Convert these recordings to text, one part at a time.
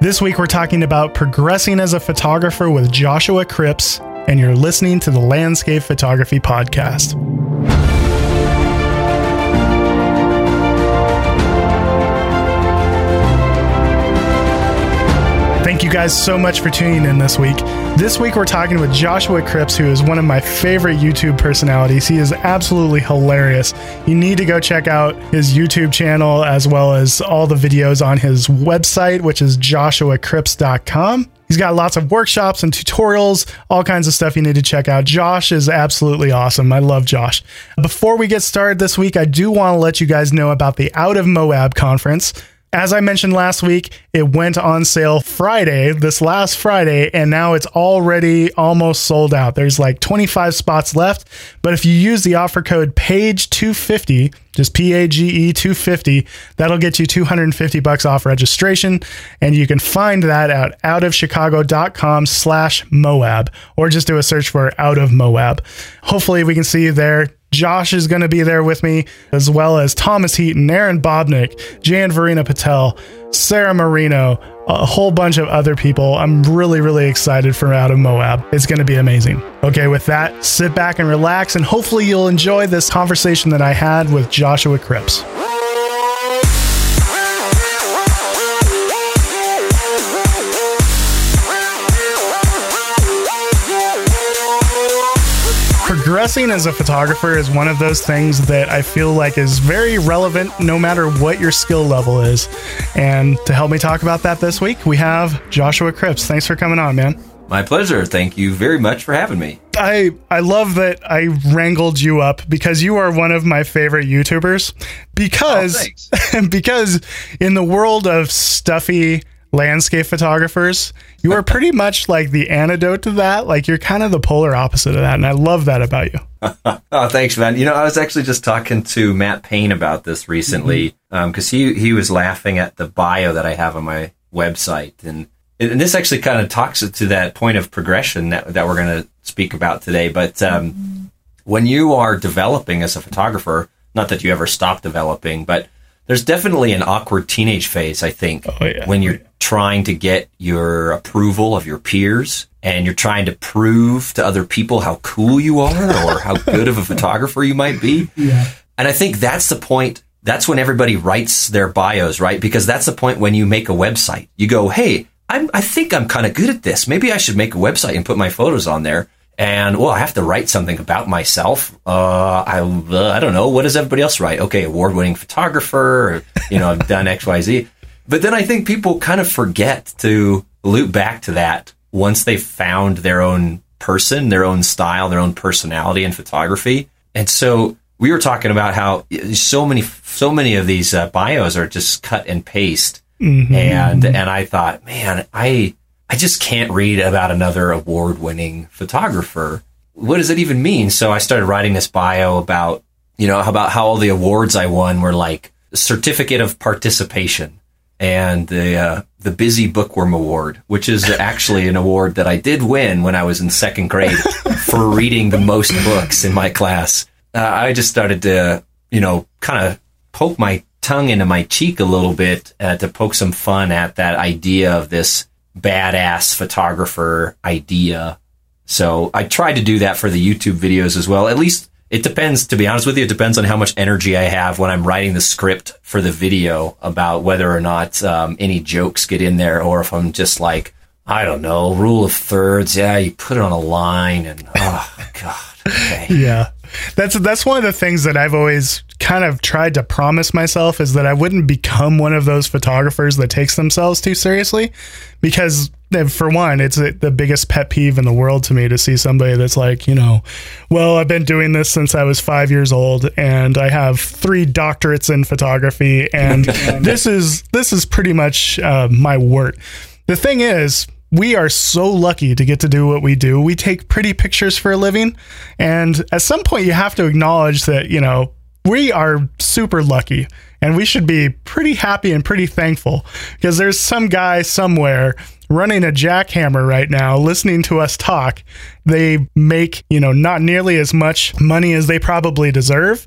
This week we're talking about progressing as a photographer with Joshua Cripps, and you're listening to the Landscape Photography Podcast. Thank you guys so much for tuning in this week. This week, we're talking with Joshua Cripps, who is one of my favorite YouTube personalities. He is absolutely hilarious. You need to go check out his YouTube channel as well as all the videos on his website, which is joshuacripps.com. He's got lots of workshops and tutorials, all kinds of stuff you need to check out. Josh is absolutely awesome. I love Josh. Before we get started this week, I do want to let you guys know about the Out of Moab conference. As I mentioned last week, it went on sale Friday, this last Friday, and now it's already almost sold out. There's like 25 spots left, but if you use the offer code PAGE250, just P A G E 250, that'll get you 250 bucks off registration, and you can find that at outofchicago.com slash Moab, or just do a search for Out of Moab. Hopefully we can see you there. Josh is going to be there with me, as well as Thomas Heaton, Erin Babnik, Jan Verena Patel, Sarah Marino, a whole bunch of other people. I'm really, really excited for Out of Moab. It's going to be amazing. Okay, with that, sit back and relax, and hopefully you'll enjoy this conversation that I had with Joshua Cripps. Progressing as a photographer is one of those things that I feel like is very relevant no matter what your skill level is. And to help me talk about that this week, we have Joshua Cripps. Thanks for coming on, man. My pleasure. Thank you very much for having me. I I love that I wrangled you up because you are one of my favorite YouTubers oh, because oh, because in the world of stuffy landscape photographers, you are pretty much like the antidote to that. Like you're kind of the polar opposite of that. And I love that about you. oh, thanks, man. You know, I was actually just talking to Matt Payne about this recently because mm-hmm. um, he, he was laughing at the bio that I have on my website. And, and this actually kind of talks to that point of progression that, that we're going to speak about today. But um, when you are developing as a photographer, not that you ever stop developing, but there's definitely an awkward teenage phase, I think, oh, yeah. when you're oh, trying to get your approval of your peers and you're trying to prove to other people how cool you are or how good of a photographer you might be. Yeah. And I think that's the point. That's when everybody writes their bios, right? Because that's the point when you make a website. You go, Hey, I'm, I think I'm kind of good at this. Maybe I should make a website and put my photos on there and well, I have to write something about myself. Uh, I uh, I don't know. What does everybody else write? Okay, award winning photographer. Or, you know, I've done X Y Z. But then I think people kind of forget to loop back to that once they've found their own person, their own style, their own personality in photography. And so we were talking about how so many so many of these uh, bios are just cut and paste. Mm-hmm. And and I thought, man, I I just can't read about another award winning photographer. What does it even mean? So I started writing this bio about, you know, about how all the awards I won were like certificate of participation and the uh, the Busy Bookworm Award, which is actually an award that I did win when I was in second grade for reading the most books in my class. Uh, I just started to, you know, kind of poke my tongue into my cheek a little bit uh, to poke some fun at that idea of this badass photographer idea. So I tried to do that for the YouTube videos as well. At least it depends, to be honest with you, it depends on how much energy I have when I'm writing the script for the video about whether or not um, any jokes get in there or if I'm just like, I don't know, rule of thirds. Yeah, you put it on a line and, oh, God. Okay. Yeah. That's that's one of the things that I've always kind of tried to promise myself is that I wouldn't become one of those photographers that takes themselves too seriously because eh, for one it's the biggest pet peeve in the world to me to see somebody that's like you know well I've been doing this since I was 5 years old and I have 3 doctorates in photography and this is this is pretty much uh, my work the thing is we are so lucky to get to do what we do. We take pretty pictures for a living. And at some point, you have to acknowledge that, you know, we are super lucky and we should be pretty happy and pretty thankful because there's some guy somewhere running a jackhammer right now listening to us talk they make you know not nearly as much money as they probably deserve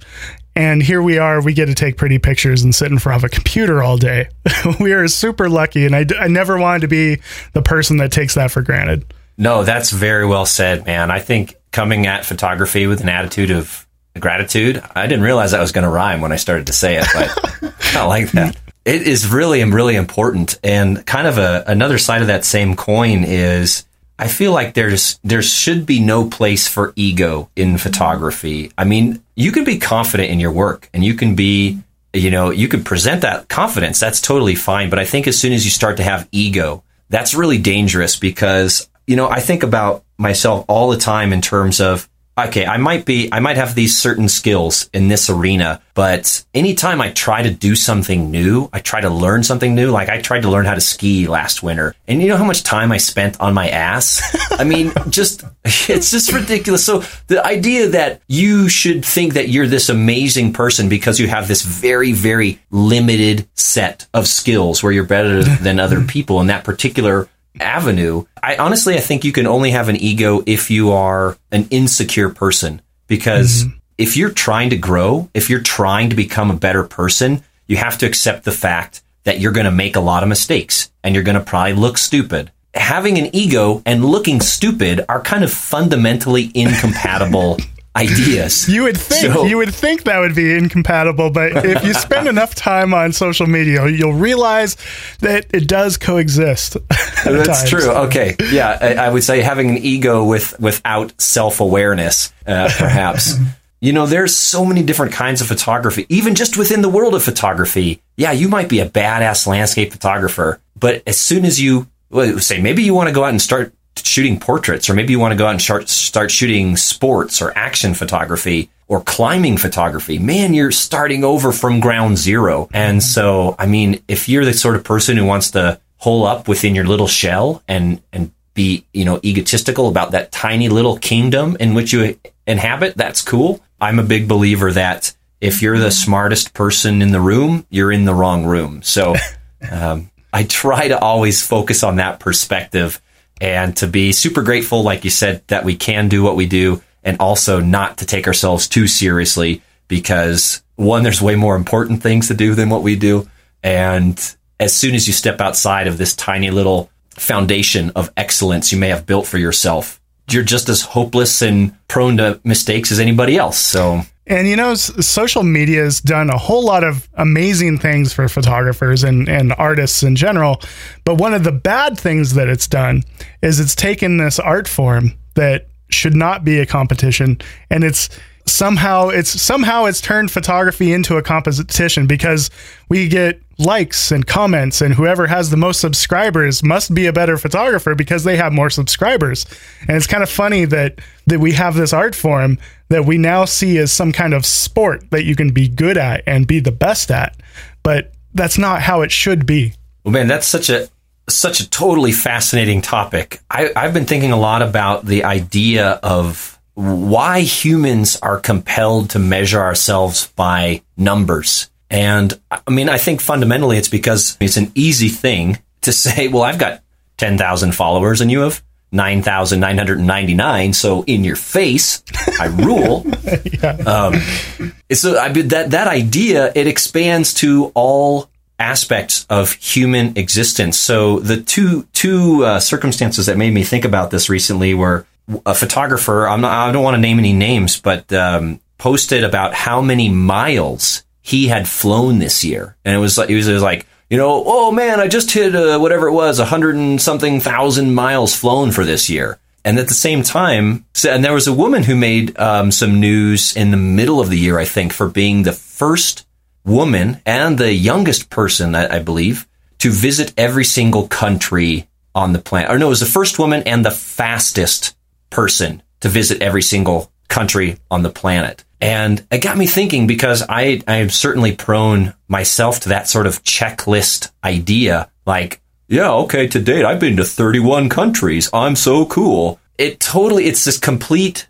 And here we are, we get to take pretty pictures and sit in front of a computer all day. we are super lucky. And I, I never wanted to be the person that takes that for granted. No, that's very well said, man. I think coming at photography with an attitude of gratitude, I didn't realize that was going to rhyme when I started to say it, but I like that. It is really, really important. And kind of a, another side of that same coin is I feel like there's there should be no place for ego in photography. I mean, you can be confident in your work and you can be you know, you can present that confidence. That's totally fine, but I think as soon as you start to have ego, that's really dangerous because you know, I think about myself all the time in terms of okay, I might be, I might have these certain skills in this arena, but anytime I try to do something new, I try to learn something new. Like I tried to learn how to ski last winter and you know how much time I spent on my ass? I mean, just, it's just ridiculous. So the idea that you should think that you're this amazing person because you have this very, very limited set of skills where you're better than other people in that particular avenue. I honestly, I think you can only have an ego if you are an insecure person because mm-hmm. if you're trying to grow, if you're trying to become a better person, you have to accept the fact that you're going to make a lot of mistakes and you're going to probably look stupid. Having an ego and looking stupid are kind of fundamentally incompatible ideas. You would think so, you would think that would be incompatible, but if you spend enough time on social media, you'll realize that it does coexist. That's times. true. Okay, yeah, I, I, would say having an ego with without self awareness, uh, perhaps. you know, there's so many different kinds of photography, even just within the world of photography. Yeah, you might be a badass landscape photographer, but as soon as you well, say maybe you want to go out and start shooting portraits, or maybe you want to go out and start, start shooting sports or action photography or climbing photography, man, you're starting over from ground zero. And so, I mean, if you're the sort of person who wants to hole up within your little shell and, and be, you know, egotistical about that tiny little kingdom in which you inhabit, that's cool. I'm a big believer that if you're the smartest person in the room, you're in the wrong room. So, um, I try to always focus on that perspective and to be super grateful, like you said, that we can do what we do and also not to take ourselves too seriously because one, there's way more important things to do than what we do. And as soon as you step outside of this tiny little foundation of excellence you may have built for yourself, you're just as hopeless and prone to mistakes as anybody else. So and you know, social media has done a whole lot of amazing things for photographers and, and artists in general. But one of the bad things that it's done is it's taken this art form that should not be a competition and it's somehow it's somehow it's turned photography into a competition because we get likes and comments and whoever has the most subscribers must be a better photographer because they have more subscribers and it's kind of funny that that we have this art form that we now see as some kind of sport that you can be good at and be the best at but that's not how it should be. Well man that's such a such a totally fascinating topic. I, i've been thinking a lot about the idea of why humans are compelled to measure ourselves by numbers. And I mean, I think fundamentally it's because it's an easy thing to say, well, I've got 10,000 followers and you have 9,999. So in your face, I rule. yeah. um, so I that, that idea, it expands to all aspects of human existence. So the two, two uh, circumstances that made me think about this recently were a photographer, I'm not, I don't want to name any names, but um, posted about how many miles he had flown this year, and it was like it was, it was like you know, oh man, I just hit uh, whatever it was, a hundred and something thousand miles flown for this year. And at the same time, and there was a woman who made um, some news in the middle of the year, I think, for being the first woman and the youngest person, I, I believe, to visit every single country on the planet. Or no, it was the first woman and the fastest person to visit every single country on the planet. And it got me thinking because I, I am certainly prone myself to that sort of checklist idea. Like, yeah, okay, to date, I've been to 31 countries. I'm so cool. It totally, it's this complete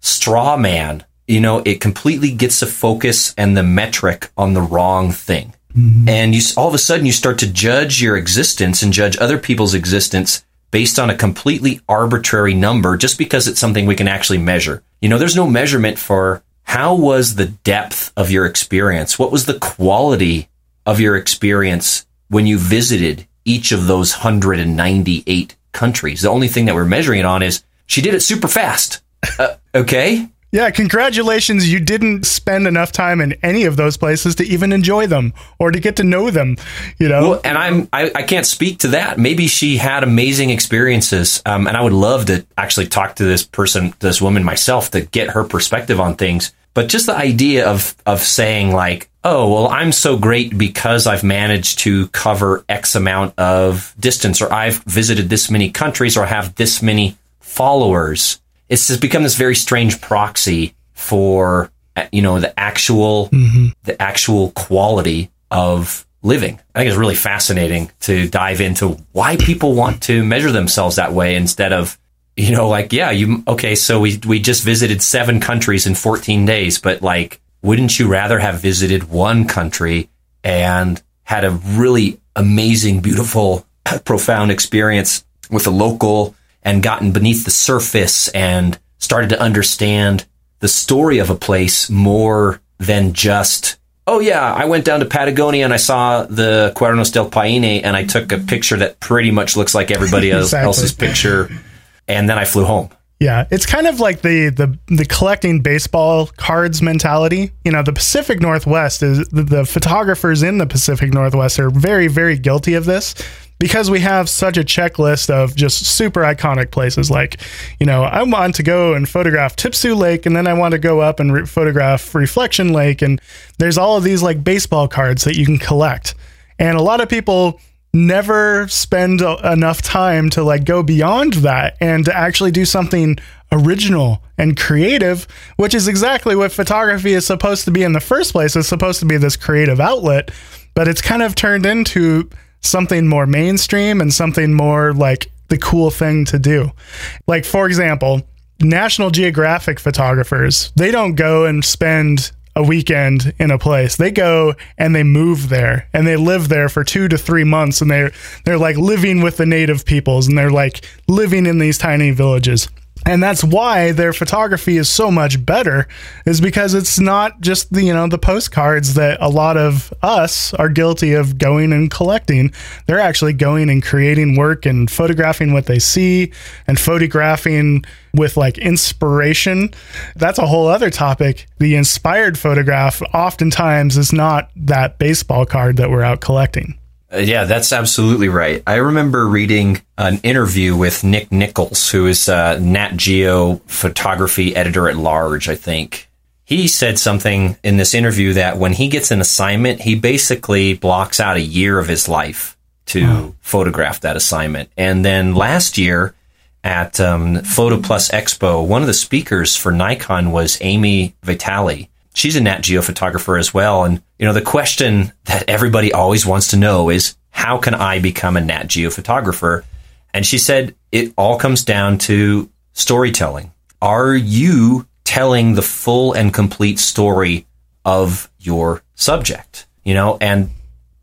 straw man. You know, it completely gets the focus and the metric on the wrong thing. Mm-hmm. And you, all of a sudden you start to judge your existence and judge other people's existence based on a completely arbitrary number just because it's something we can actually measure. You know, there's no measurement for how was the depth of your experience? What was the quality of your experience when you visited each of those 198 countries? The only thing that we're measuring it on is she did it super fast. Uh, okay. Yeah, congratulations. You didn't spend enough time in any of those places to even enjoy them or to get to know them, you know? Well, and I'm, I, I can't speak to that. Maybe she had amazing experiences. Um, and I would love to actually talk to this person, this woman myself to get her perspective on things. But just the idea of, of saying like, oh, well, I'm so great because I've managed to cover X amount of distance or I've visited this many countries or have this many followers it's just become this very strange proxy for you know the actual mm-hmm. the actual quality of living. I think it's really fascinating to dive into why people want to measure themselves that way instead of you know like yeah you okay so we we just visited 7 countries in 14 days but like wouldn't you rather have visited one country and had a really amazing beautiful profound experience with a local and gotten beneath the surface and started to understand the story of a place more than just, oh yeah, I went down to Patagonia and I saw the Cuernos del Paine and I took a picture that pretty much looks like everybody exactly. else's picture. And then I flew home. Yeah, it's kind of like the, the the collecting baseball cards mentality. You know, the Pacific Northwest is the, the photographers in the Pacific Northwest are very very guilty of this because we have such a checklist of just super iconic places like you know i want to go and photograph Tipsoo Lake and then i want to go up and re- photograph reflection lake and there's all of these like baseball cards that you can collect and a lot of people never spend enough time to like go beyond that and to actually do something original and creative which is exactly what photography is supposed to be in the first place it's supposed to be this creative outlet but it's kind of turned into something more mainstream and something more like the cool thing to do. Like, for example, National Geographic photographers, they don't go and spend a weekend in a place. They go and they move there and they live there for 2 to 3 months and they're they're like living with the native peoples and they're like living in these tiny villages and that's why their photography is so much better is because it's not just the you know the postcards that a lot of us are guilty of going and collecting. They're actually going and creating work and photographing what they see and photographing with like inspiration. That's a whole other topic. The inspired photograph oftentimes is not that baseball card that we're out collecting uh, yeah, that's absolutely right. I remember reading an interview with Nick Nichols, who is a Nat Geo photography editor at large, I think. He said something in this interview that when he gets an assignment, he basically blocks out a year of his life to wow. photograph that assignment. And then last year at um, Photo Plus Expo, one of the speakers for Nikon was Ami Vitale she's a Nat Geo photographer as well. And, you know, the question that everybody always wants to know is how can I become a Nat Geo photographer? And she said it all comes down to storytelling. Are you telling the full and complete story of your subject? You know, and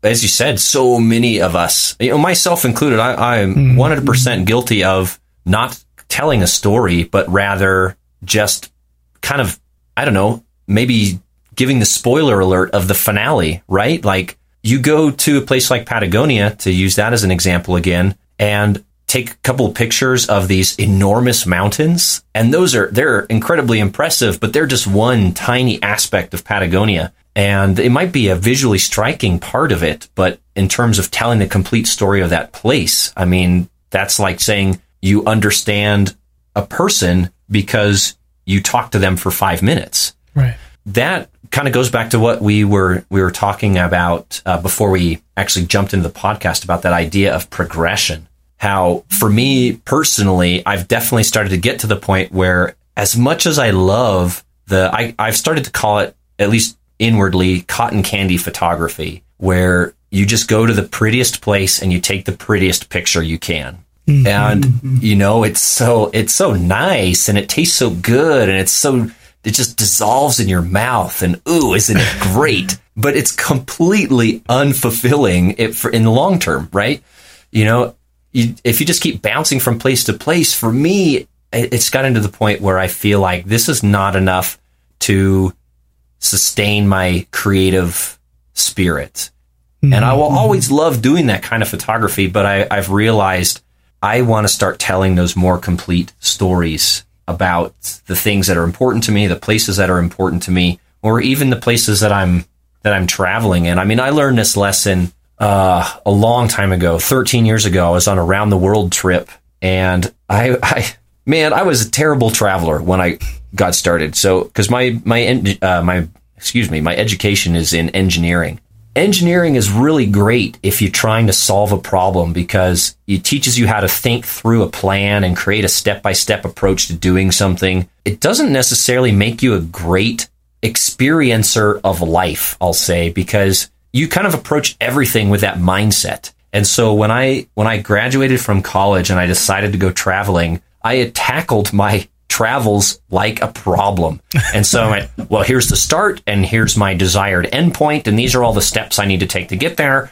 as you said, so many of us, you know, myself included, I, am 100% mm-hmm. guilty of not telling a story, but rather just kind of, I don't know, maybe giving the spoiler alert of the finale, right? Like you go to a place like Patagonia, to use that as an example again, and take a couple of pictures of these enormous mountains. And those are, they're incredibly impressive, but they're just one tiny aspect of Patagonia. And it might be a visually striking part of it, but in terms of telling the complete story of that place, I mean, that's like saying you understand a person because you talk to them for five minutes. Right. That kind of goes back to what we were we were talking about uh, before we actually jumped into the podcast about that idea of progression. How for me personally, I've definitely started to get to the point where as much as I love the I, I've started to call it at least inwardly cotton candy photography, where you just go to the prettiest place and you take the prettiest picture you can. Mm-hmm. And you know, it's so it's so nice and it tastes so good and it's so it just dissolves in your mouth and ooh, isn't it great? but it's completely unfulfilling it for in the long term, right? You know, you, if you just keep bouncing from place to place, for me, it's gotten to the point where I feel like this is not enough to sustain my creative spirit. Mm-hmm. And I will always love doing that kind of photography, but I, I've realized I want to start telling those more complete stories about the things that are important to me, the places that are important to me, or even the places that I'm that I'm traveling in. I mean, I learned this lesson uh, a long time ago, 13 years ago. I was on a round the world trip, and I, I man, I was a terrible traveler when I got started. So, because my my uh, my excuse me, my education is in engineering. Engineering is really great if you're trying to solve a problem because it teaches you how to think through a plan and create a step by step approach to doing something. It doesn't necessarily make you a great experiencer of life, I'll say, because you kind of approach everything with that mindset. And so when I when I graduated from college and I decided to go traveling, I had tackled my travels like a problem. And so I went, well, here's the start and here's my desired endpoint and these are all the steps I need to take to get there.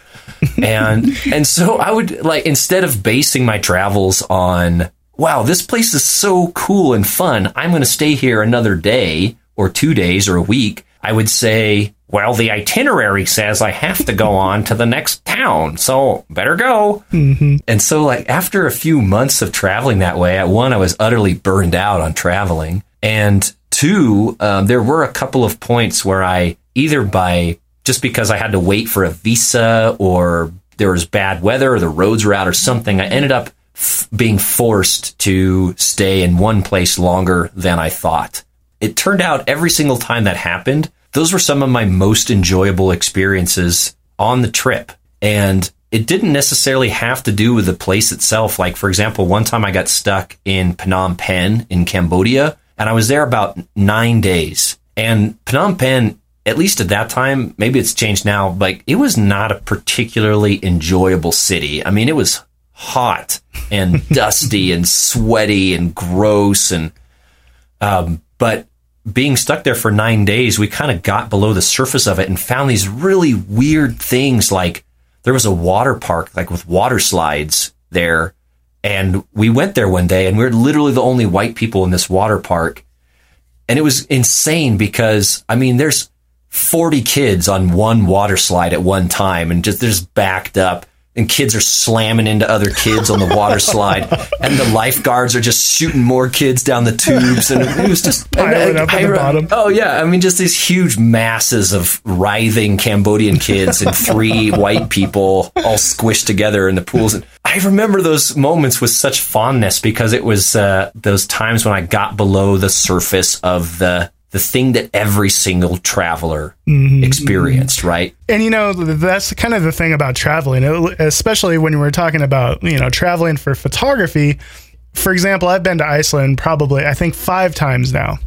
And and so I would like instead of basing my travels on wow, this place is so cool and fun. I'm going to stay here another day or two days or a week, I would say, well, the itinerary says I have to go on to the next town, so better go. Mm-hmm. And so, like, after a few months of traveling that way, at one, I was utterly burned out on traveling. And two, um, there were a couple of points where I either by just because I had to wait for a visa or there was bad weather or the roads were out or something, I ended up f- being forced to stay in one place longer than I thought it turned out every single time that happened, those were some of my most enjoyable experiences on the trip. And it didn't necessarily have to do with the place itself. Like, for example, one time I got stuck in Phnom Penh in Cambodia, and I was there about nine days. And Phnom Penh, at least at that time, maybe it's changed now, like it was not a particularly enjoyable city. I mean, it was hot and dusty and sweaty and gross and um, but being stuck there for nine days, we kind of got below the surface of it and found these really weird things. Like there was a water park, like with water slides there. And we went there one day and we are literally the only white people in this water park. And it was insane because, I mean, there's 40 kids on one water slide at one time and just, they're just backed up and kids are slamming into other kids on the water slide, and the lifeguards are just shooting more kids down the tubes, and it was just piling up at the bottom. Oh yeah, I mean, just these huge masses of writhing Cambodian kids and three white people all squished together in the pools. And I remember those moments with such fondness because it was uh, those times when I got below the surface of the the thing that every single traveler mm-hmm. experienced, right? And you know, that's kind of the thing about traveling, especially when we're talking about, you know, traveling for photography. For example, I've been to Iceland probably, I think, five times now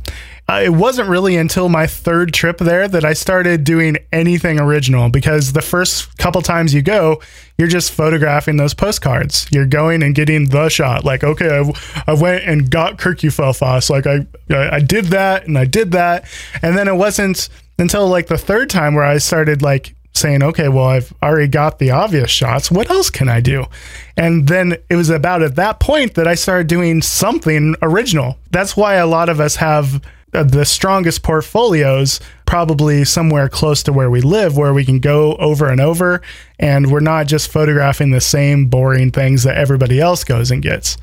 uh, it wasn't really until my third trip there that I started doing anything original because the first couple times you go, you're just photographing those postcards. You're going and getting the shot. Like, okay, I, I went and got Kirkjufellsfoss. Like, I, I did that and I did that. And then it wasn't until like the third time where I started like saying, okay, well, I've already got the obvious shots. What else can I do? And then it was about at that point that I started doing something original. That's why a lot of us have uh, the strongest portfolios probably somewhere close to where we live where we can go over and over and we're not just photographing the same boring things that everybody else goes and gets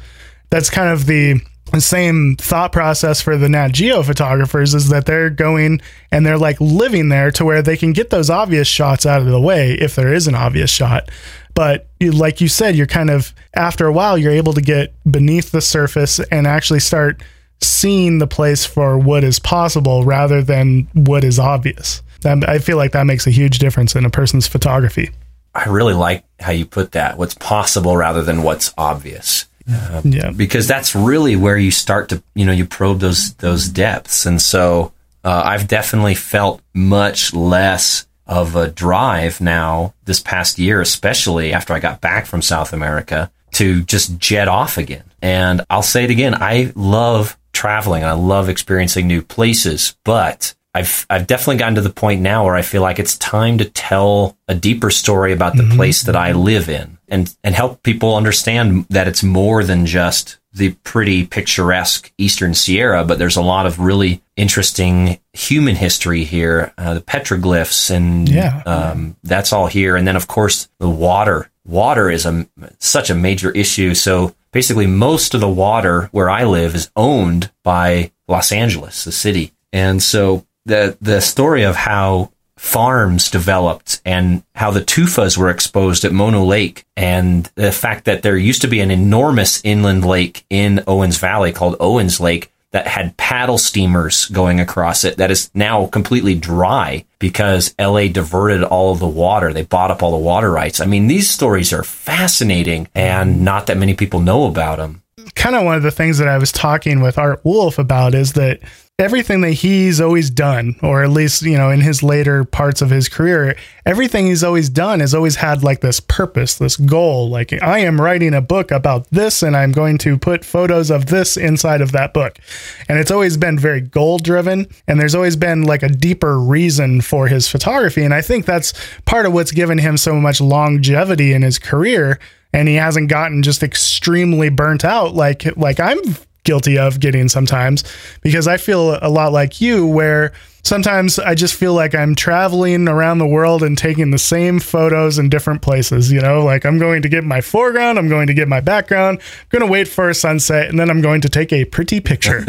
that's kind of the same thought process for the Nat Geo photographers is that they're going and they're like living there to where they can get those obvious shots out of the way if there is an obvious shot. But like you said, you're kind of after a while, you're able to get beneath the surface and actually start seeing the place for what is possible rather than what is obvious. I feel like that makes a huge difference in a person's photography. I really like how you put that. What's possible rather than what's obvious. Uh, yeah. Because that's really where you start to, you know, you probe those those depths. And so uh, I've definitely felt much less of a drive now this past year, especially after I got back from South America, to just jet off again. And I'll say it again, I love traveling and I love experiencing new places, but I've I've definitely gotten to the point now where I feel like it's time to tell a deeper story about the mm-hmm. place that I live in and and help people understand that it's more than just the pretty picturesque Eastern Sierra, but there's a lot of really interesting human history here. Uh, the petroglyphs and Yeah. um, that's all here. And then, of course, the water. Water is a such a major issue. So basically, most of the water where I live is owned by Los Angeles, the city. And so the the story of how farms developed and how the tufas were exposed at Mono Lake and the fact that there used to be an enormous inland lake in Owens Valley called Owens Lake that had paddle steamers going across it that is now completely dry because LA diverted all of the water. They bought up all the water rights. I mean, these stories are fascinating and not that many people know about them. Kind of one of the things that I was talking with Art Wolfe about is that everything that he's always done, or at least, you know, in his later parts of his career, everything he's always done has always had like this purpose, this goal. Like, I am writing a book about this and I'm going to put photos of this inside of that book. And it's always been very goal driven. And there's always been like a deeper reason for his photography. And I think that's part of what's given him so much longevity in his career and he hasn't gotten just extremely burnt out like like I'm guilty of getting sometimes because I feel a lot like you where sometimes I just feel like I'm traveling around the world and taking the same photos in different places, you know, like I'm going to get my foreground, I'm going to get my background, I'm going to wait for a sunset and then I'm going to take a pretty picture.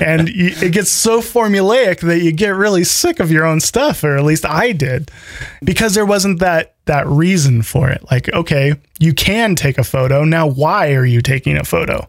and it gets so formulaic that you get really sick of your own stuff or at least I did because there wasn't that that reason for it. Like, okay, you can take a photo. Now why are you taking a photo?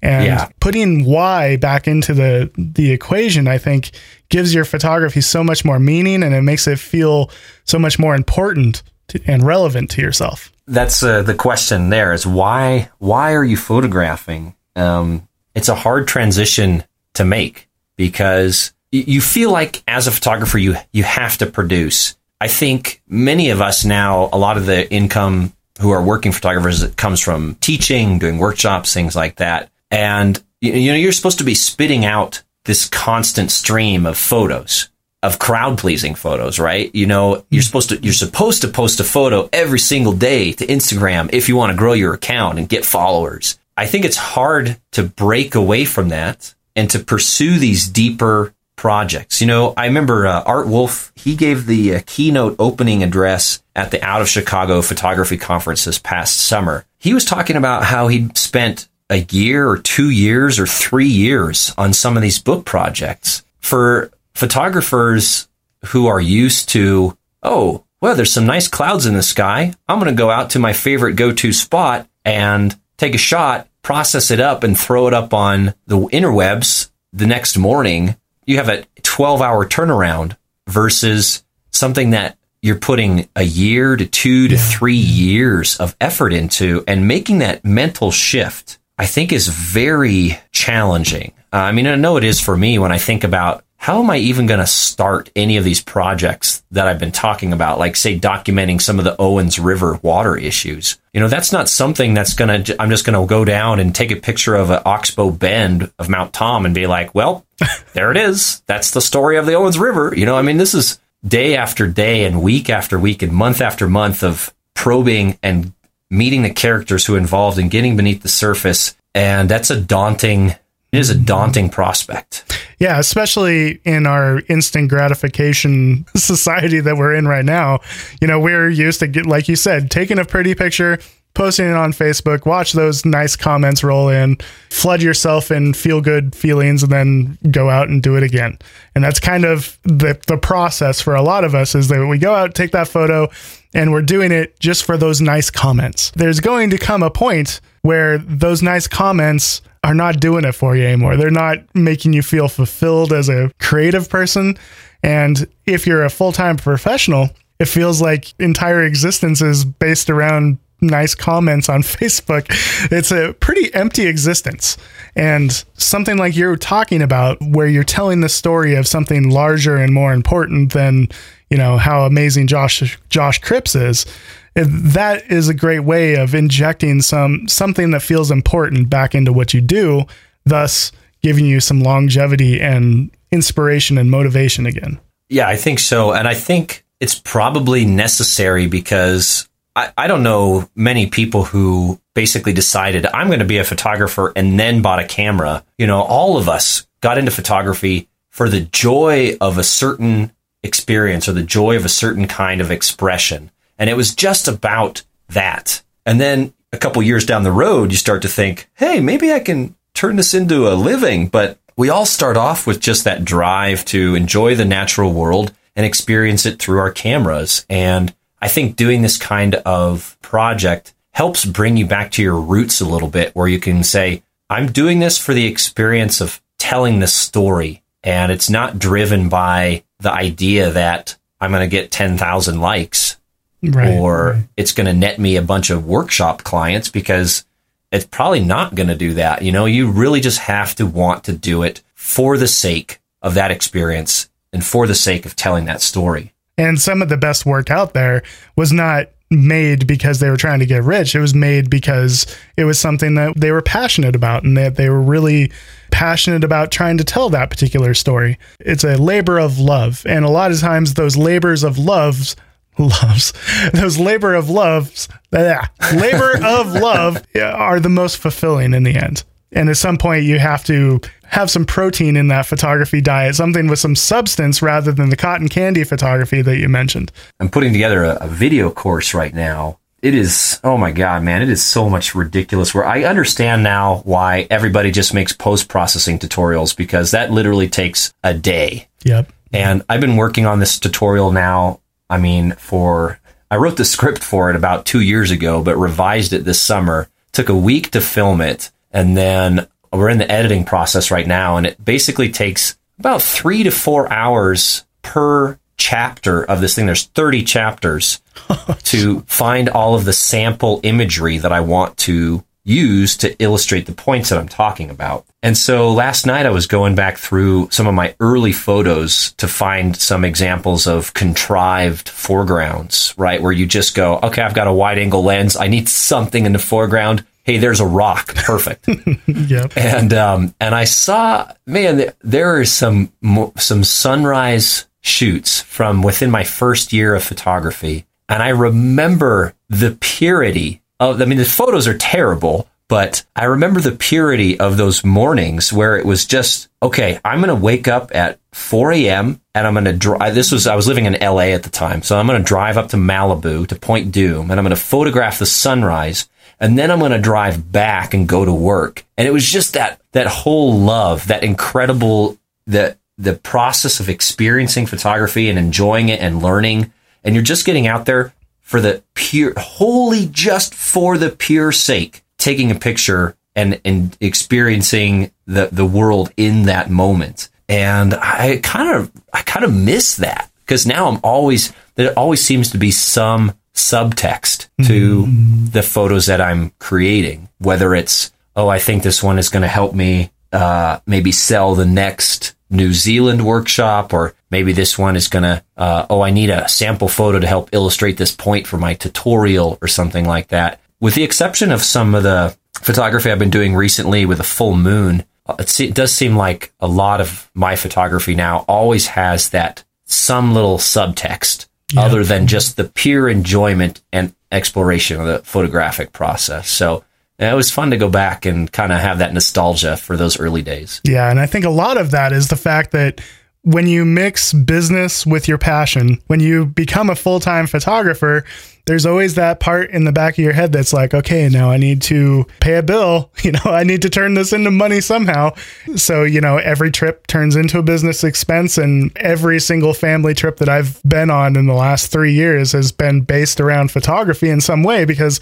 And Yeah. putting why back into the the equation, I think gives your photography so much more meaning and it makes it feel so much more important to, and relevant to yourself. that's uh, the question there is why why are you photographing um, it's a hard transition to make because you feel like as a photographer you you have to produce i think many of us now a lot of the income who are working photographers comes from teaching doing workshops things like that and you know you're supposed to be spitting out this constant stream of photos of crowd pleasing photos, right? You know, you're supposed to you're supposed to post a photo every single day to Instagram if you want to grow your account and get followers. I think it's hard to break away from that and to pursue these deeper projects. You know, I remember uh, Art Wolfe, he gave the uh, keynote opening address at the Out of Chicago Photography Conference this past summer. He was talking about how he'd spent a year or two years or three years on some of these book projects. For photographers who are used to, oh, well, there's some nice clouds in the sky. I'm going to go out to my favorite go to spot and take a shot, process it up, and throw it up on the interwebs the next morning. You have a 12 hour turnaround versus something that you're putting a year to two to three years of effort into and making that mental shift, I think is very challenging. Uh, I mean, I know it is for me when I think about how am I even going to start any of these projects that I've been talking about, like say documenting some of the Owens River water issues. You know, that's not something that's going to, I'm just going to go down and take a picture of an Oxbow Bend of Mount Tom and be like, well, there it is. That's the story of the Owens River. You know, I mean, this is day after day and week after week and month after month of probing and meeting the characters who are involved and getting beneath the surface. And that's a daunting, it is a daunting prospect. Yeah, especially in our instant gratification society that we're in right now. You know, we're used to get, like you said, taking a pretty picture, posting it on Facebook, watch those nice comments roll in, flood yourself in feel good feelings, and then go out and do it again. And that's kind of the the process for a lot of us is that we go out, take that photo, and we're doing it just for those nice comments. There's going to come a point where those nice comments are not doing it for you anymore. They're not making you feel fulfilled as a creative person. And if you're a full time professional, it feels like entire existence is based around nice comments on Facebook. It's a pretty empty existence. And something like you're talking about, where you're telling the story of something larger and more important than, you know, how amazing Josh Josh Cripps is. That is a great way of injecting some something that feels important back into what you do, thus giving you some longevity and inspiration and motivation again. Yeah, I think so. And I think it's probably necessary because I, I don't know many people who basically decided I'm going to be a photographer and then bought a camera. You know, all of us got into photography for the joy of a certain experience or the joy of a certain kind of expression. And it was just about that. And then a couple years down the road, you start to think, hey, maybe I can turn this into a living. But we all start off with just that drive to enjoy the natural world and experience it through our cameras. And I think doing this kind of project helps bring you back to your roots a little bit, where you can say, I'm doing this for the experience of telling the story. And it's not driven by the idea that I'm going to get 10,000 likes right, or right. it's going to net me a bunch of workshop clients because it's probably not going to do that. You know, you really just have to want to do it for the sake of that experience and for the sake of telling that story. And some of the best work out there was not made because they were trying to get rich. It was made because it was something that they were passionate about and that they were really passionate about trying to tell that particular story. It's a labor of love. And a lot of times those labors of loves loves those labor of loves yeah, labor of love are the most fulfilling in the end and at some point you have to have some protein in that photography diet, something with some substance rather than the cotton candy photography that you mentioned. I'm putting together a, a video course right now. It is, oh my God, man, it is so much ridiculous where I understand now why everybody just makes post processing tutorials because that literally takes a day. Yep. And I've been working on this tutorial now. I mean, for, I wrote the script for it about two years ago, but revised it this summer. Took a week to film it. And then we're in the editing process right now, and it basically takes about three to four hours per chapter of this thing. There's 30 chapters to find all of the sample imagery that I want to use to illustrate the points that I'm talking about. And so last night I was going back through some of my early photos to find some examples of contrived foregrounds, right? Where you just go, okay, I've got a wide angle lens. I need something in the foreground hey, there's a rock, perfect. yep. And um, and I saw, man, there are some some sunrise shoots from within my first year of photography, and I remember the purity of. I mean, the photos are terrible, but I remember the purity of those mornings where it was just okay. I'm going to wake up at 4 a.m. and I'm going to drive. This was I was living in LA at the time, so I'm going to drive up to Malibu to Point Dume, and I'm going to photograph the sunrise and then I'm going to drive back and go to work. And it was just that that whole love, that incredible the the process of experiencing photography and enjoying it and learning. And you're just getting out there for the pure, wholly just for the pure sake, taking a picture and and experiencing the the world in that moment. And I kind of I kind of miss that because now I'm always there always seems to be some subtext to mm-hmm. the photos that I'm creating, whether it's, oh, I think this one is going to help me uh, maybe sell the next New Zealand workshop, or maybe this one is going to, uh, oh, I need a sample photo to help illustrate this point for my tutorial or something like that. With the exception of some of the photography I've been doing recently with a full moon, it does seem like a lot of my photography now always has that some little subtext yeah. other than just the pure enjoyment and exploration of the photographic process. So it was fun to go back and kind of have that nostalgia for those early days. Yeah. And I think a lot of that is the fact that when you mix business with your passion, when you become a full time photographer, there's always that part in the back of your head that's like, okay, now I need to pay a bill. You know, I need to turn this into money somehow. So, you know, every trip turns into a business expense. And every single family trip that I've been on in the last three years has been based around photography in some way because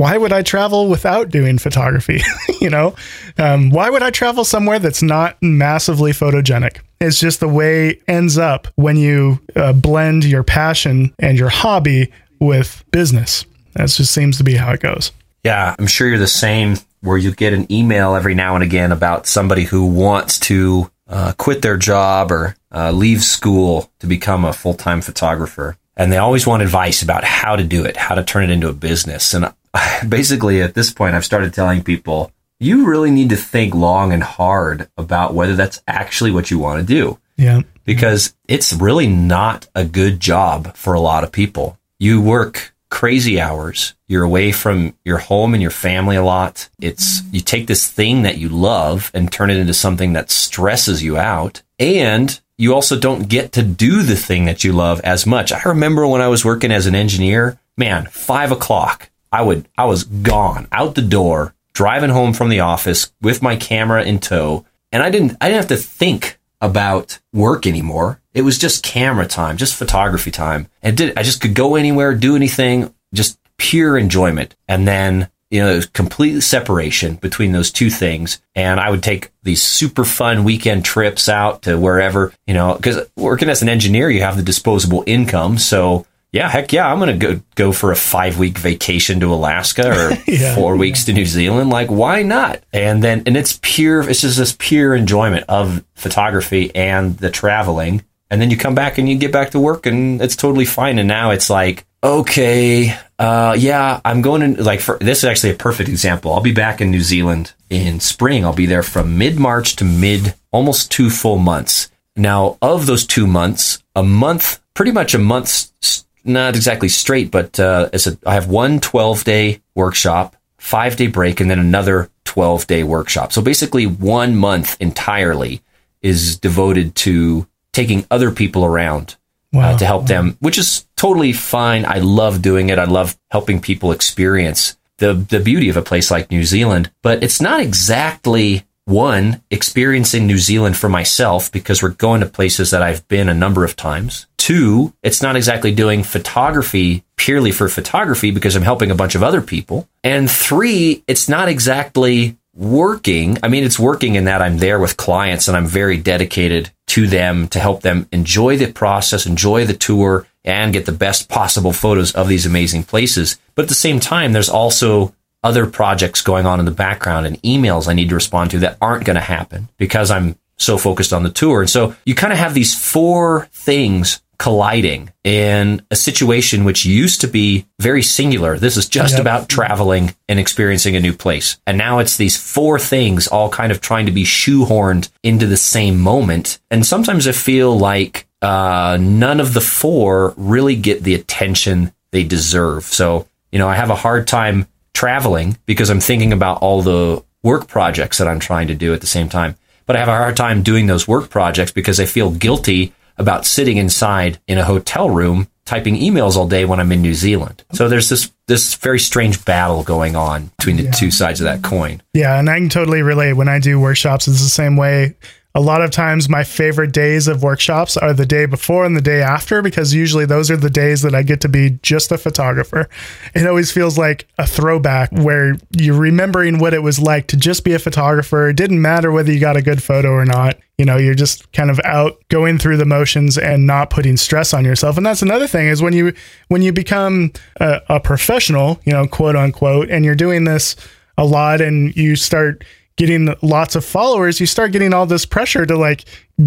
why would I travel without doing photography? you know, um, why would I travel somewhere that's not massively photogenic? It's just the way ends up when you uh, blend your passion and your hobby with business. That just seems to be how it goes. Yeah, I'm sure you're the same where you get an email every now and again about somebody who wants to uh, quit their job or uh, leave school to become a full time photographer. And they always want advice about how to do it, how to turn it into a business. And basically at this point, I've started telling people, you really need to think long and hard about whether that's actually what you want to do. Yeah. Because it's really not a good job for a lot of people. You work crazy hours. You're away from your home and your family a lot. It's, you take this thing that you love and turn it into something that stresses you out. And you also don't get to do the thing that you love as much. I remember when I was working as an engineer, man, five o'clock, I would, I was gone out the door, driving home from the office with my camera in tow. And I didn't, I didn't have to think about work anymore. It was just camera time, just photography time. And did, I just could go anywhere, do anything, just pure enjoyment. And then, you know, complete separation between those two things. And I would take these super fun weekend trips out to wherever, you know, because working as an engineer, you have the disposable income. So yeah, heck yeah, I'm going to go go for a five week vacation to Alaska or yeah, four yeah. weeks to New Zealand. Like, why not? And then, and it's pure, it's just this pure enjoyment of photography and the traveling. And then you come back and you get back to work and it's totally fine. And now it's like, okay, uh, yeah, I'm going to like for this is actually a perfect example. I'll be back in New Zealand in spring. I'll be there from mid March to mid almost two full months. Now, of those two months, a month, pretty much a month not exactly straight, but uh, it's a, I have one 12 day workshop, five day break, and then another 12 day workshop. So basically, one month entirely is devoted to taking other people around uh, wow. uh, to help them, which is totally fine. I love doing it. I love helping people experience the the beauty of a place like New Zealand, but it's not exactly one experiencing New Zealand for myself because we're going to places that I've been a number of times. Two, it's not exactly doing photography purely for photography because I'm helping a bunch of other people. And three, it's not exactly working. I mean, it's working in that I'm there with clients and I'm very dedicated to them to help them enjoy the process, enjoy the tour, and get the best possible photos of these amazing places. But at the same time, there's also other projects going on in the background and emails I need to respond to that aren't going to happen because I'm so focused on the tour. And so you kind of have these four things colliding in a situation which used to be very singular. This is just yep. about traveling and experiencing a new place. And now it's these four things all kind of trying to be shoehorned into the same moment. And sometimes I feel like uh, none of the four really get the attention they deserve. So, you know, I have a hard time traveling because I'm thinking about all the work projects that I'm trying to do at the same time. But I have a hard time doing those work projects because I feel guilty about sitting inside in a hotel room typing emails all day when I'm in New Zealand. So there's this this very strange battle going on between the yeah. two sides of that coin. Yeah, and I can totally relate when I do workshops it's the same way a lot of times my favorite days of workshops are the day before and the day after because usually those are the days that I get to be just a photographer. It always feels like a throwback where you're remembering what it was like to just be a photographer. It didn't matter whether you got a good photo or not. You know, you're just kind of out going through the motions and not putting stress on yourself. And that's another thing is when you when you become a, a professional, you know, quote unquote, and you're doing this a lot and you start getting lots of followers, you start getting all this pressure to like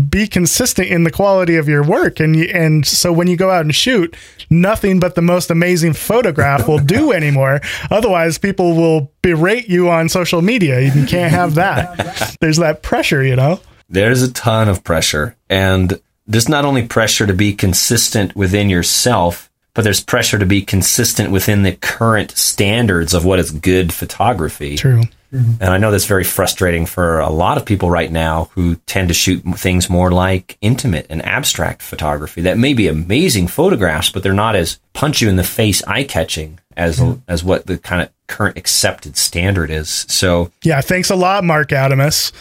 be consistent in the quality of your work. And you, and so when you go out and shoot, nothing but the most amazing photograph will do anymore. Otherwise, people will berate you on social media. You can't have that. There's that pressure, you know. There's a ton of pressure, and there's not only pressure to be consistent within yourself, but there's pressure to be consistent within the current standards of what is good photography. True. Mm-hmm. And I know that's very frustrating for a lot of people right now who tend to shoot things more like intimate and abstract photography that may be amazing photographs, but they're not as punch you in the face, eye catching as mm-hmm. as what the kind of current accepted standard is. So yeah, thanks a lot, Marc Adamus.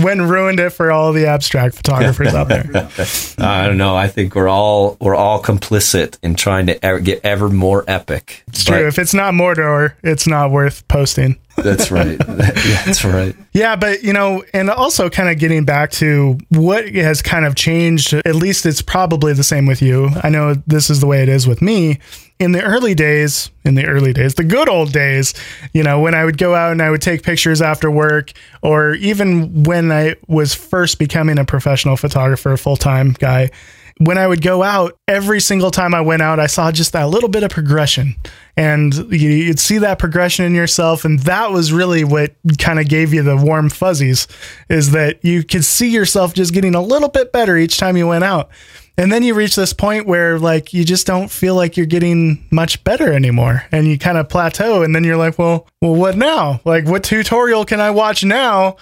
And ruined it for all the abstract photographers out there. I don't know. I think we're all we're all complicit in trying to ever get ever more epic. It's but, true. If it's not Mordor, it's not worth posting. That's right. that's right. Yeah, but you know, and also kind of getting back to what has kind of changed, at least it's probably the same with you. I know this is the way it is with me. In the early days, in the early days, the good old days, you know, when I would go out and I would take pictures after work, or even when I was first becoming a professional photographer, full time guy, when I would go out, every single time I went out, I saw just that little bit of progression. And you'd see that progression in yourself. And that was really what kind of gave you the warm fuzzies is that you could see yourself just getting a little bit better each time you went out. And then you reach this point where like you just don't feel like you're getting much better anymore and you kind of plateau and then you're like, well, well what now? Like what tutorial can I watch now?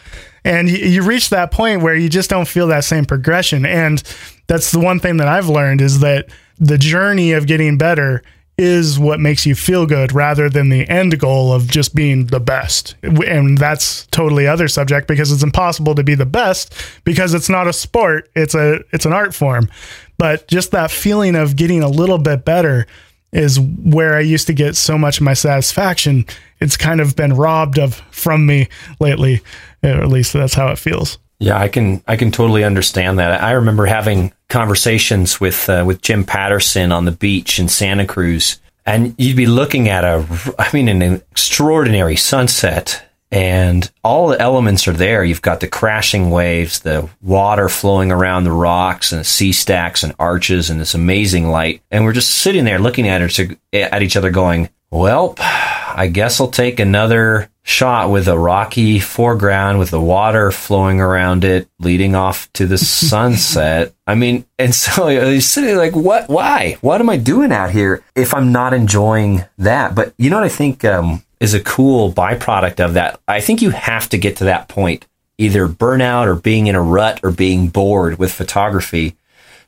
And you, you reach that point where you just don't feel that same progression. And that's the one thing that I've learned is that the journey of getting better is what makes you feel good rather than the end goal of just being the best. And that's totally other subject because it's impossible to be the best because it's not a sport, it's a it's an art form. But just that feeling of getting a little bit better is where I used to get so much of my satisfaction. It's kind of been robbed of from me lately. At least that's how it feels. Yeah, I can I can totally understand that. I remember having conversations with uh, with Jim Patterson on the beach in Santa Cruz, and you'd be looking at a I mean an extraordinary sunset and all the elements are there. You've got the crashing waves, the water flowing around the rocks, and the sea stacks and arches, and this amazing light. And we're just sitting there looking at, it, at each other, going, "Well, I guess I'll take another shot with a rocky foreground with the water flowing around it, leading off to the sunset. I mean, and so you're sitting like, what? Why? What am I doing out here if I'm not enjoying that? But you know what I think um, is a cool byproduct of that? I think you have to get to that point, either burnout or being in a rut or being bored with photography,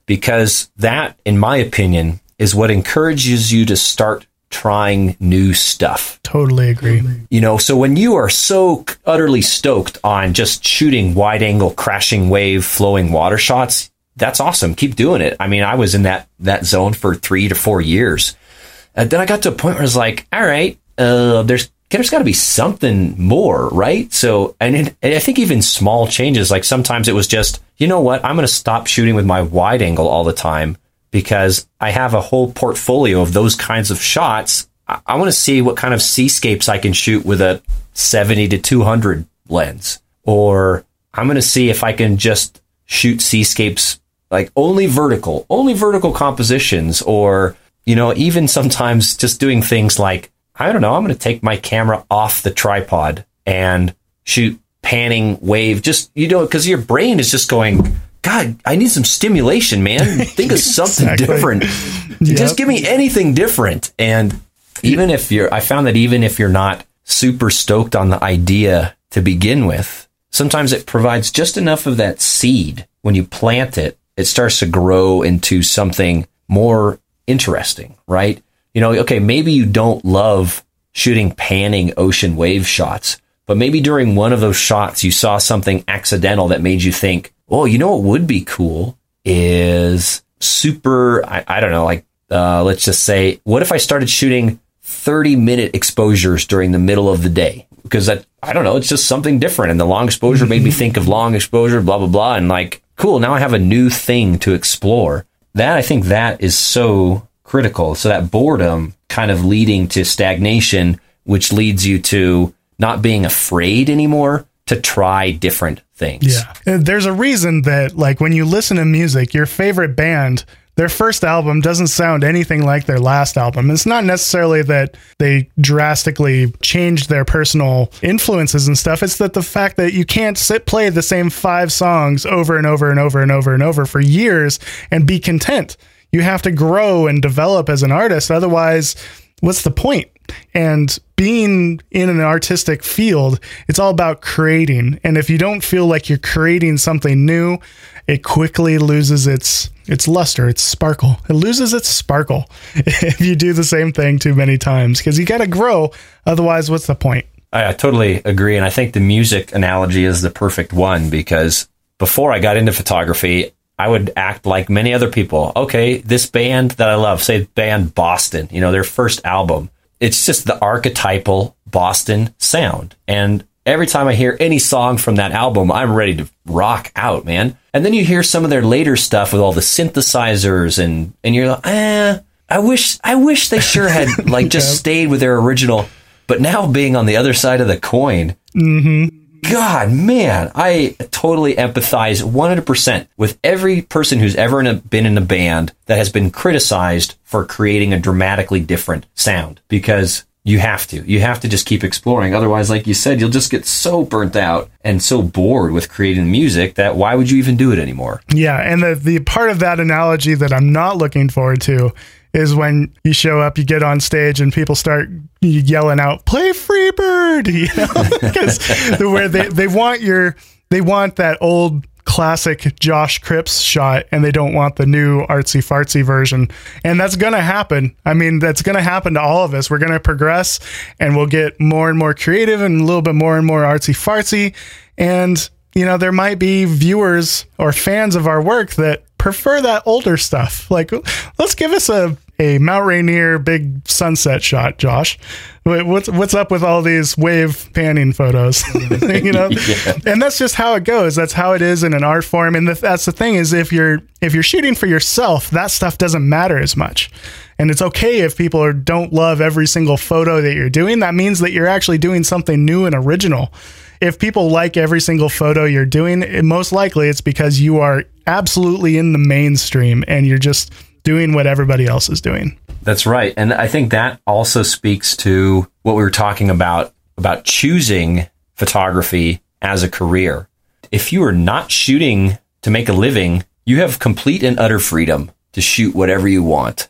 because that, in my opinion, is what encourages you to start trying new stuff. Totally agree. You know, so when you are so utterly stoked on just shooting wide angle crashing wave flowing water shots, that's awesome. Keep doing it. I mean, I was in that that zone for 3 to 4 years. And then I got to a point where I was like, all right, uh, there's there's got to be something more, right? So, and, it, and I think even small changes, like sometimes it was just, you know what, I'm going to stop shooting with my wide angle all the time because I have a whole portfolio of those kinds of shots. I, I want to see what kind of seascapes I can shoot with a 70 to 200 lens, or I'm going to see if I can just shoot seascapes like only vertical, only vertical compositions, or, you know, even sometimes just doing things like, I don't know, I'm going to take my camera off the tripod and shoot panning wave, just, you know, because your brain is just going, God, I need some stimulation, man. Think of something exactly. different. Yep. Just give me anything different. And even if you're, I found that even if you're not super stoked on the idea to begin with, sometimes it provides just enough of that seed. When you plant it, it starts to grow into something more interesting, right? You know, okay, maybe you don't love shooting panning ocean wave shots, but maybe during one of those shots, you saw something accidental that made you think, oh, you know what would be cool is super, I, I don't know, like, uh, let's just say, what if I started shooting 30 minute exposures during the middle of the day? Because that, I don't know, it's just something different. And the long exposure made me think of long exposure, blah, blah, blah. And like, cool, now I have a new thing to explore. That, I think that is so critical. So that boredom kind of leading to stagnation, which leads you to not being afraid anymore to try different things. Yeah. There's a reason that, like, when you listen to music, your favorite band, their first album doesn't sound anything like their last album. It's not necessarily that they drastically changed their personal influences and stuff. It's that the fact that you can't sit play the same five songs over and over and over and over and over for years and be content. You have to grow and develop as an artist. Otherwise, what's the point? And being in an artistic field, it's all about creating. And if you don't feel like you're creating something new, it quickly loses its its luster, its sparkle. It loses its sparkle if you do the same thing too many times because you got to grow. Otherwise, what's the point? I, I totally agree, and I think the music analogy is the perfect one because before I got into photography, I would act like many other people. Okay, this band that I love, say band Boston, you know, their first album it's just the archetypal Boston sound. And every time I hear any song from that album, I'm ready to rock out, man. And then you hear some of their later stuff with all the synthesizers and and you're like, eh, I wish I wish they sure had like just stayed with their original. But now being on the other side of the coin, mm-hmm. God, man, I totally empathize 100% with every person who's ever in a, been in a band that has been criticized for creating a dramatically different sound because you have to. You have to just keep exploring. Otherwise, like you said, you'll just get so burnt out and so bored with creating music that why would you even do it anymore? Yeah, and the the part of that analogy that I'm not looking forward to is when you show up, you get on stage, and people start yelling out, "Play Freebird," you know, because where they they want your they want that old classic Josh Cripps shot and they don't want the new artsy fartsy version. And that's to happen. I mean, that's to happen to all of us. We're to progress and we'll get more and more creative and a little bit more and more artsy fartsy. And, you know, there might be viewers or fans of our work that prefer that older stuff. Like, let's give us a a Mount Rainier big sunset shot, Josh. What's what's up with all these wave panning photos? you know, yeah. and that's just how it goes. That's how it is in an art form. And the, that's the thing is, if you're if you're shooting for yourself, that stuff doesn't matter as much. And it's okay if people are, don't love every single photo that you're doing. That means that you're actually doing something new and original. If people like every single photo you're doing, it, most likely it's because you are absolutely in the mainstream and you're just doing what everybody else is doing. That's right. And I think that also speaks to what we were talking about about choosing photography as a career. If you are not shooting to make a living, you have complete and utter freedom to shoot whatever you want.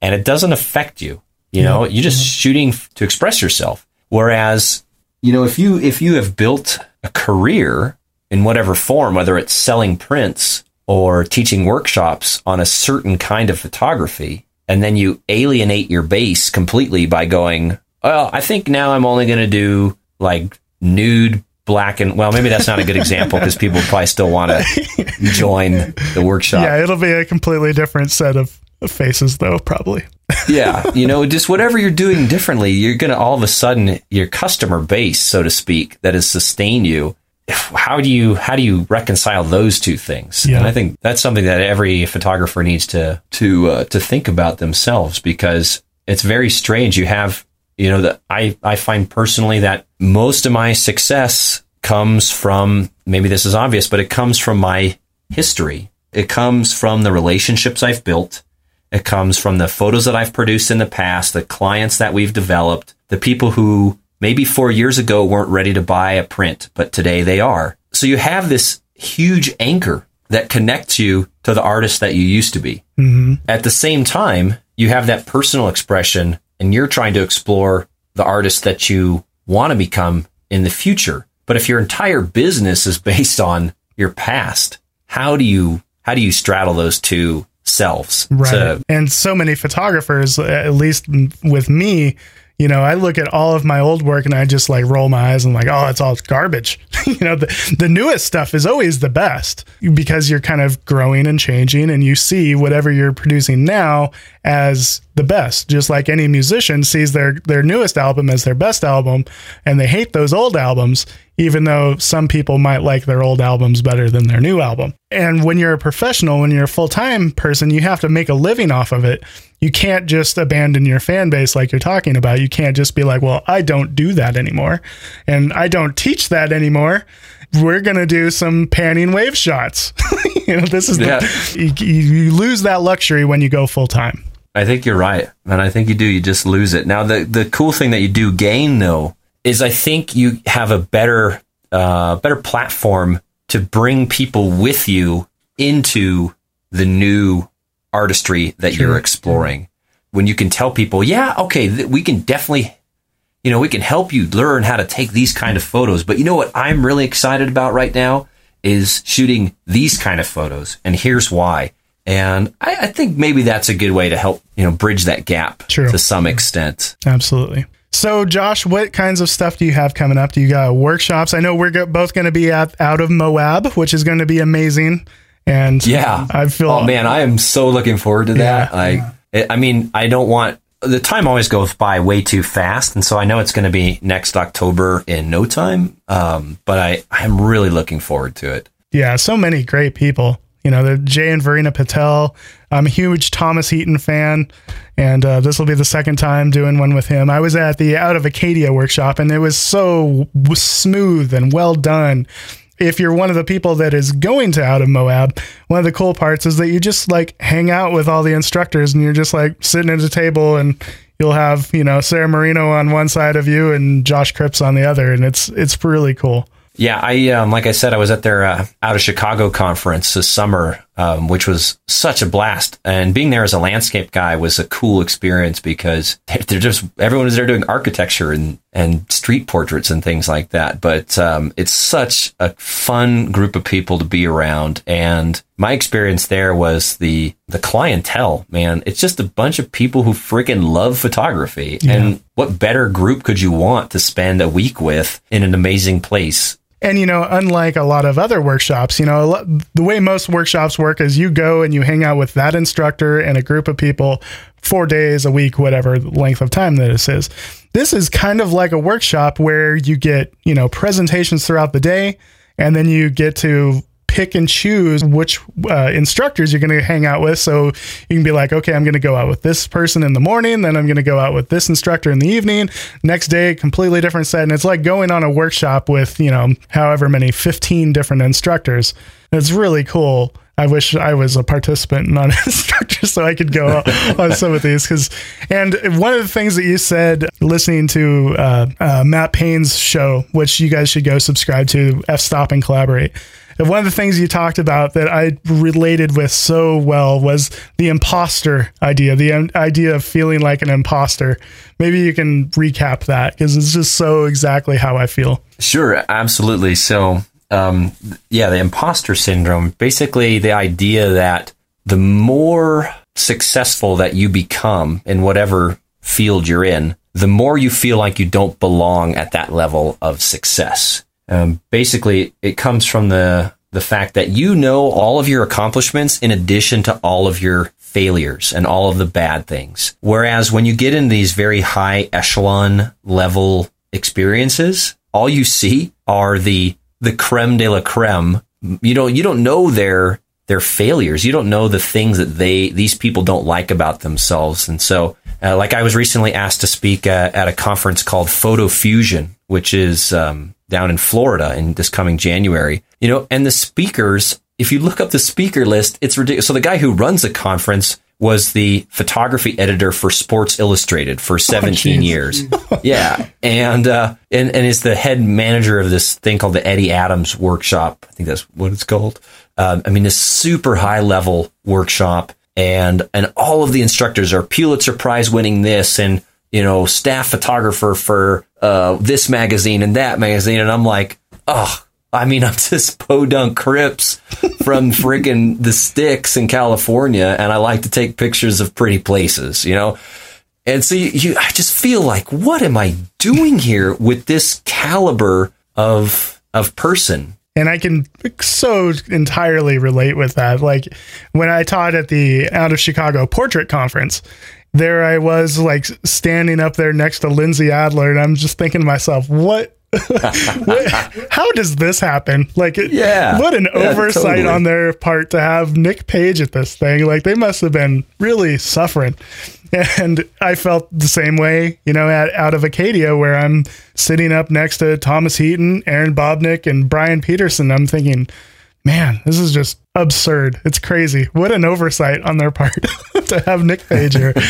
And it doesn't affect you. You know, you're just mm-hmm. shooting to express yourself. Whereas, you know, if you if you have built a career in whatever form, whether it's selling prints or teaching workshops on a certain kind of photography, and then you alienate your base completely by going, well, I think now I'm only going to do like nude black and well maybe that's not a good example because people probably still want to join the workshop. Yeah it'll be a completely different set of faces though probably. Yeah you know just whatever you're doing differently you're gonna all of a sudden your customer base so to speak that has sustained you how do you how do you reconcile those two things? Yeah. And I think that's something that every photographer needs to to uh, to think about themselves because it's very strange. You have you know that I I find personally that most of my success comes from maybe this is obvious, but it comes from my history. It comes from the relationships I've built. It comes from the photos that I've produced in the past, the clients that we've developed, the people who maybe four years ago weren't ready to buy a print, but today they are. So you have this huge anchor that connects you to the artist that you used to be. Mm-hmm. At the same time, you have that personal expression and you're trying to explore the artist that you want to become in the future. But if your entire business is based on your past, how do you how do you straddle those two selves? Right. To- and so many photographers, at least with me, you know, I look at all of my old work and I just like roll my eyes and like, oh, it's all garbage. you know, the, the newest stuff is always the best because you're kind of growing and changing and you see whatever you're producing now as the best. Just like any musician sees their their newest album as their best album and they hate those old albums even though some people might like their old albums better than their new album. And when you're a professional, when you're a full-time person, you have to make a living off of it you can't just abandon your fan base like you're talking about. You can't just be like, well, I don't do that anymore. And I don't teach that anymore. We're going to do some panning wave shots. you know, this is yeah. the, you, you lose that luxury when you go full time. I think you're right. And I think you do. You just lose it. Now, the, the cool thing that you do gain, though, is I think you have a better, uh, better platform to bring people with you into the new artistry that you're exploring. When you can tell people, yeah, okay, th- we can definitely, you know, we can help you learn how to take these kind of photos. But you know what I'm really excited about right now is shooting these kind of photos. And here's why. And I, I think maybe that's a good way to help, you know, bridge that gap True. to some extent. Absolutely. So, Josh, what kinds of stuff do you have coming up? Do you got workshops? I know we're go- both going to be at, out of Moab, which is going to be amazing. And yeah, I feel. Oh man, I am so looking forward to that. Yeah, I, yeah. I mean, I don't want the time always goes by way too fast, and so I know it's going to be next October in no time. Um, but I, I'm really looking forward to it. Yeah, so many great people. You know, the Jay and Varina Patel. I'm a huge Thomas Heaton fan, and uh, this will be the second time doing one with him. I was at the Out of Acadia workshop, and it was so smooth and well done if you're one of the people that is going to out of Moab, one of the cool parts is that you just like hang out with all the instructors and you're just like sitting at a table and you'll have you know Sarah Marino on one side of you and Josh Cripps on the other, and it's it's really cool. Yeah, I um, like I said, I was at their uh, out of Chicago conference this summer, um, which was such a blast. And being there as a landscape guy was a cool experience because they're just everyone is there doing architecture and and street portraits and things like that. But um, it's such a fun group of people to be around. And my experience there was the the clientele. Man, it's just a bunch of people who freaking love photography. Yeah. And what better group could you want to spend a week with in an amazing place? And, you know, unlike a lot of other workshops, you know, the way most workshops work is you go and you hang out with that instructor and a group of people four days a week, whatever length of time that this is. This is kind of like a workshop where you get, you know, presentations throughout the day and then you get to pick and choose which uh, instructors you're going to hang out with. So you can be like, okay, I'm going to go out with this person in the morning, then I'm going to go out with this instructor in the evening. Next day, completely different set. And it's like going on a workshop with, you know, however many, 15 different instructors. It's really cool. I wish I was a participant, not an instructor, so I could go on some of these. Because, and one of the things that you said, listening to uh, uh, Matt Payne's show, which you guys should go subscribe to, F Stop and Collaborate one of the things you talked about that I related with so well was the imposter idea, the idea of feeling like an imposter. Maybe you can recap that because it's just so exactly how I feel. Sure, absolutely. So, um, yeah, the imposter syndrome basically the idea that the more successful that you become in whatever field you're in, the more you feel like you don't belong at that level of success. Um, basically, it comes from the the fact that you know all of your accomplishments in addition to all of your failures and all of the bad things. Whereas when you get in these very high echelon level experiences, all you see are the the creme de la creme. You don't you don't know their their failures. You don't know the things that they these people don't like about themselves. And so, uh, like I was recently asked to speak uh, at a conference called Photo Fusion, which is um, down in Florida in this coming January. You know, and the speakers, if you look up the speaker list, it's ridiculous. So the guy who runs the conference was the photography editor for Sports Illustrated for 17 oh, years. yeah. And, uh, and, and is the head manager of this thing called the Eddie Adams workshop. I think that's what it's called. Um, I mean, this super high level workshop and, and all of the instructors are Pulitzer Prize winning this and, you know, staff photographer for uh, this magazine and that magazine, and I'm like, oh, I mean, I'm just podunk Cripps from friggin' the sticks in California, and I like to take pictures of pretty places, you know. And so you, you, I just feel like, what am I doing here with this caliber of of person? And I can so entirely relate with that. Like when I taught at the Out of Chicago Portrait Conference, there I was like standing up there next to Lindsay Adler, and I'm just thinking to myself, what how does this happen? Like, yeah, what an yeah, oversight totally. on their part to have Nick Page at this thing. Like, they must have been really suffering. And I felt the same way, you know, at, out of Acadia, where I'm sitting up next to Thomas Heaton, Erin Babnik, and Bryan Peterson. I'm thinking, man, this is just absurd. It's crazy. What an oversight on their part to have Nick Page here.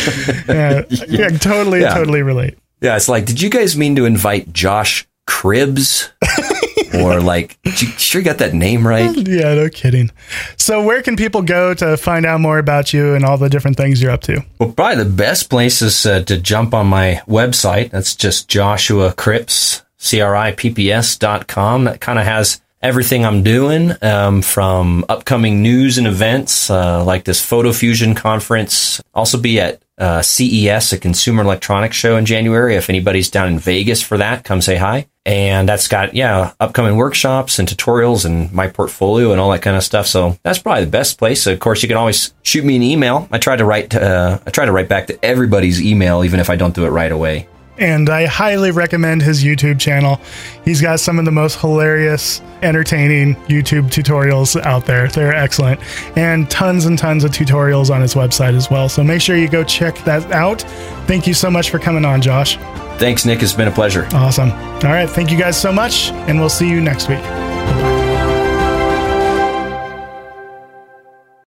Yeah, yeah. totally, yeah. totally relate. Yeah, it's like, did you guys mean to invite Josh Cripps? or like, you sure you got that name right? Yeah, no kidding. So, where can people go to find out more about you and all the different things you're up to? Well, probably the best place is uh, to jump on my website. That's just Joshua Cripps, C R I P P S dot com. That kind of has everything I'm doing um, from upcoming news and events uh, like this Photo Fusion conference. Also be at uh, CES, a Consumer Electronics Show in January. If anybody's down in Vegas for that, come say hi. And that's got yeah upcoming workshops and tutorials and my portfolio and all that kind of stuff. So that's probably the best place. Of course, you can always shoot me an email. I try to write uh, I try to write back to everybody's email, even if I don't do it right away and I highly recommend his YouTube channel. He's got some of the most hilarious, entertaining YouTube tutorials out there. They're excellent, and tons and tons of tutorials on his website as well. So make sure you go check that out. Thank you so much for coming on, Josh. Thanks, Nick. It's been a pleasure. Awesome. All right. Thank you guys so much, and we'll see you next week.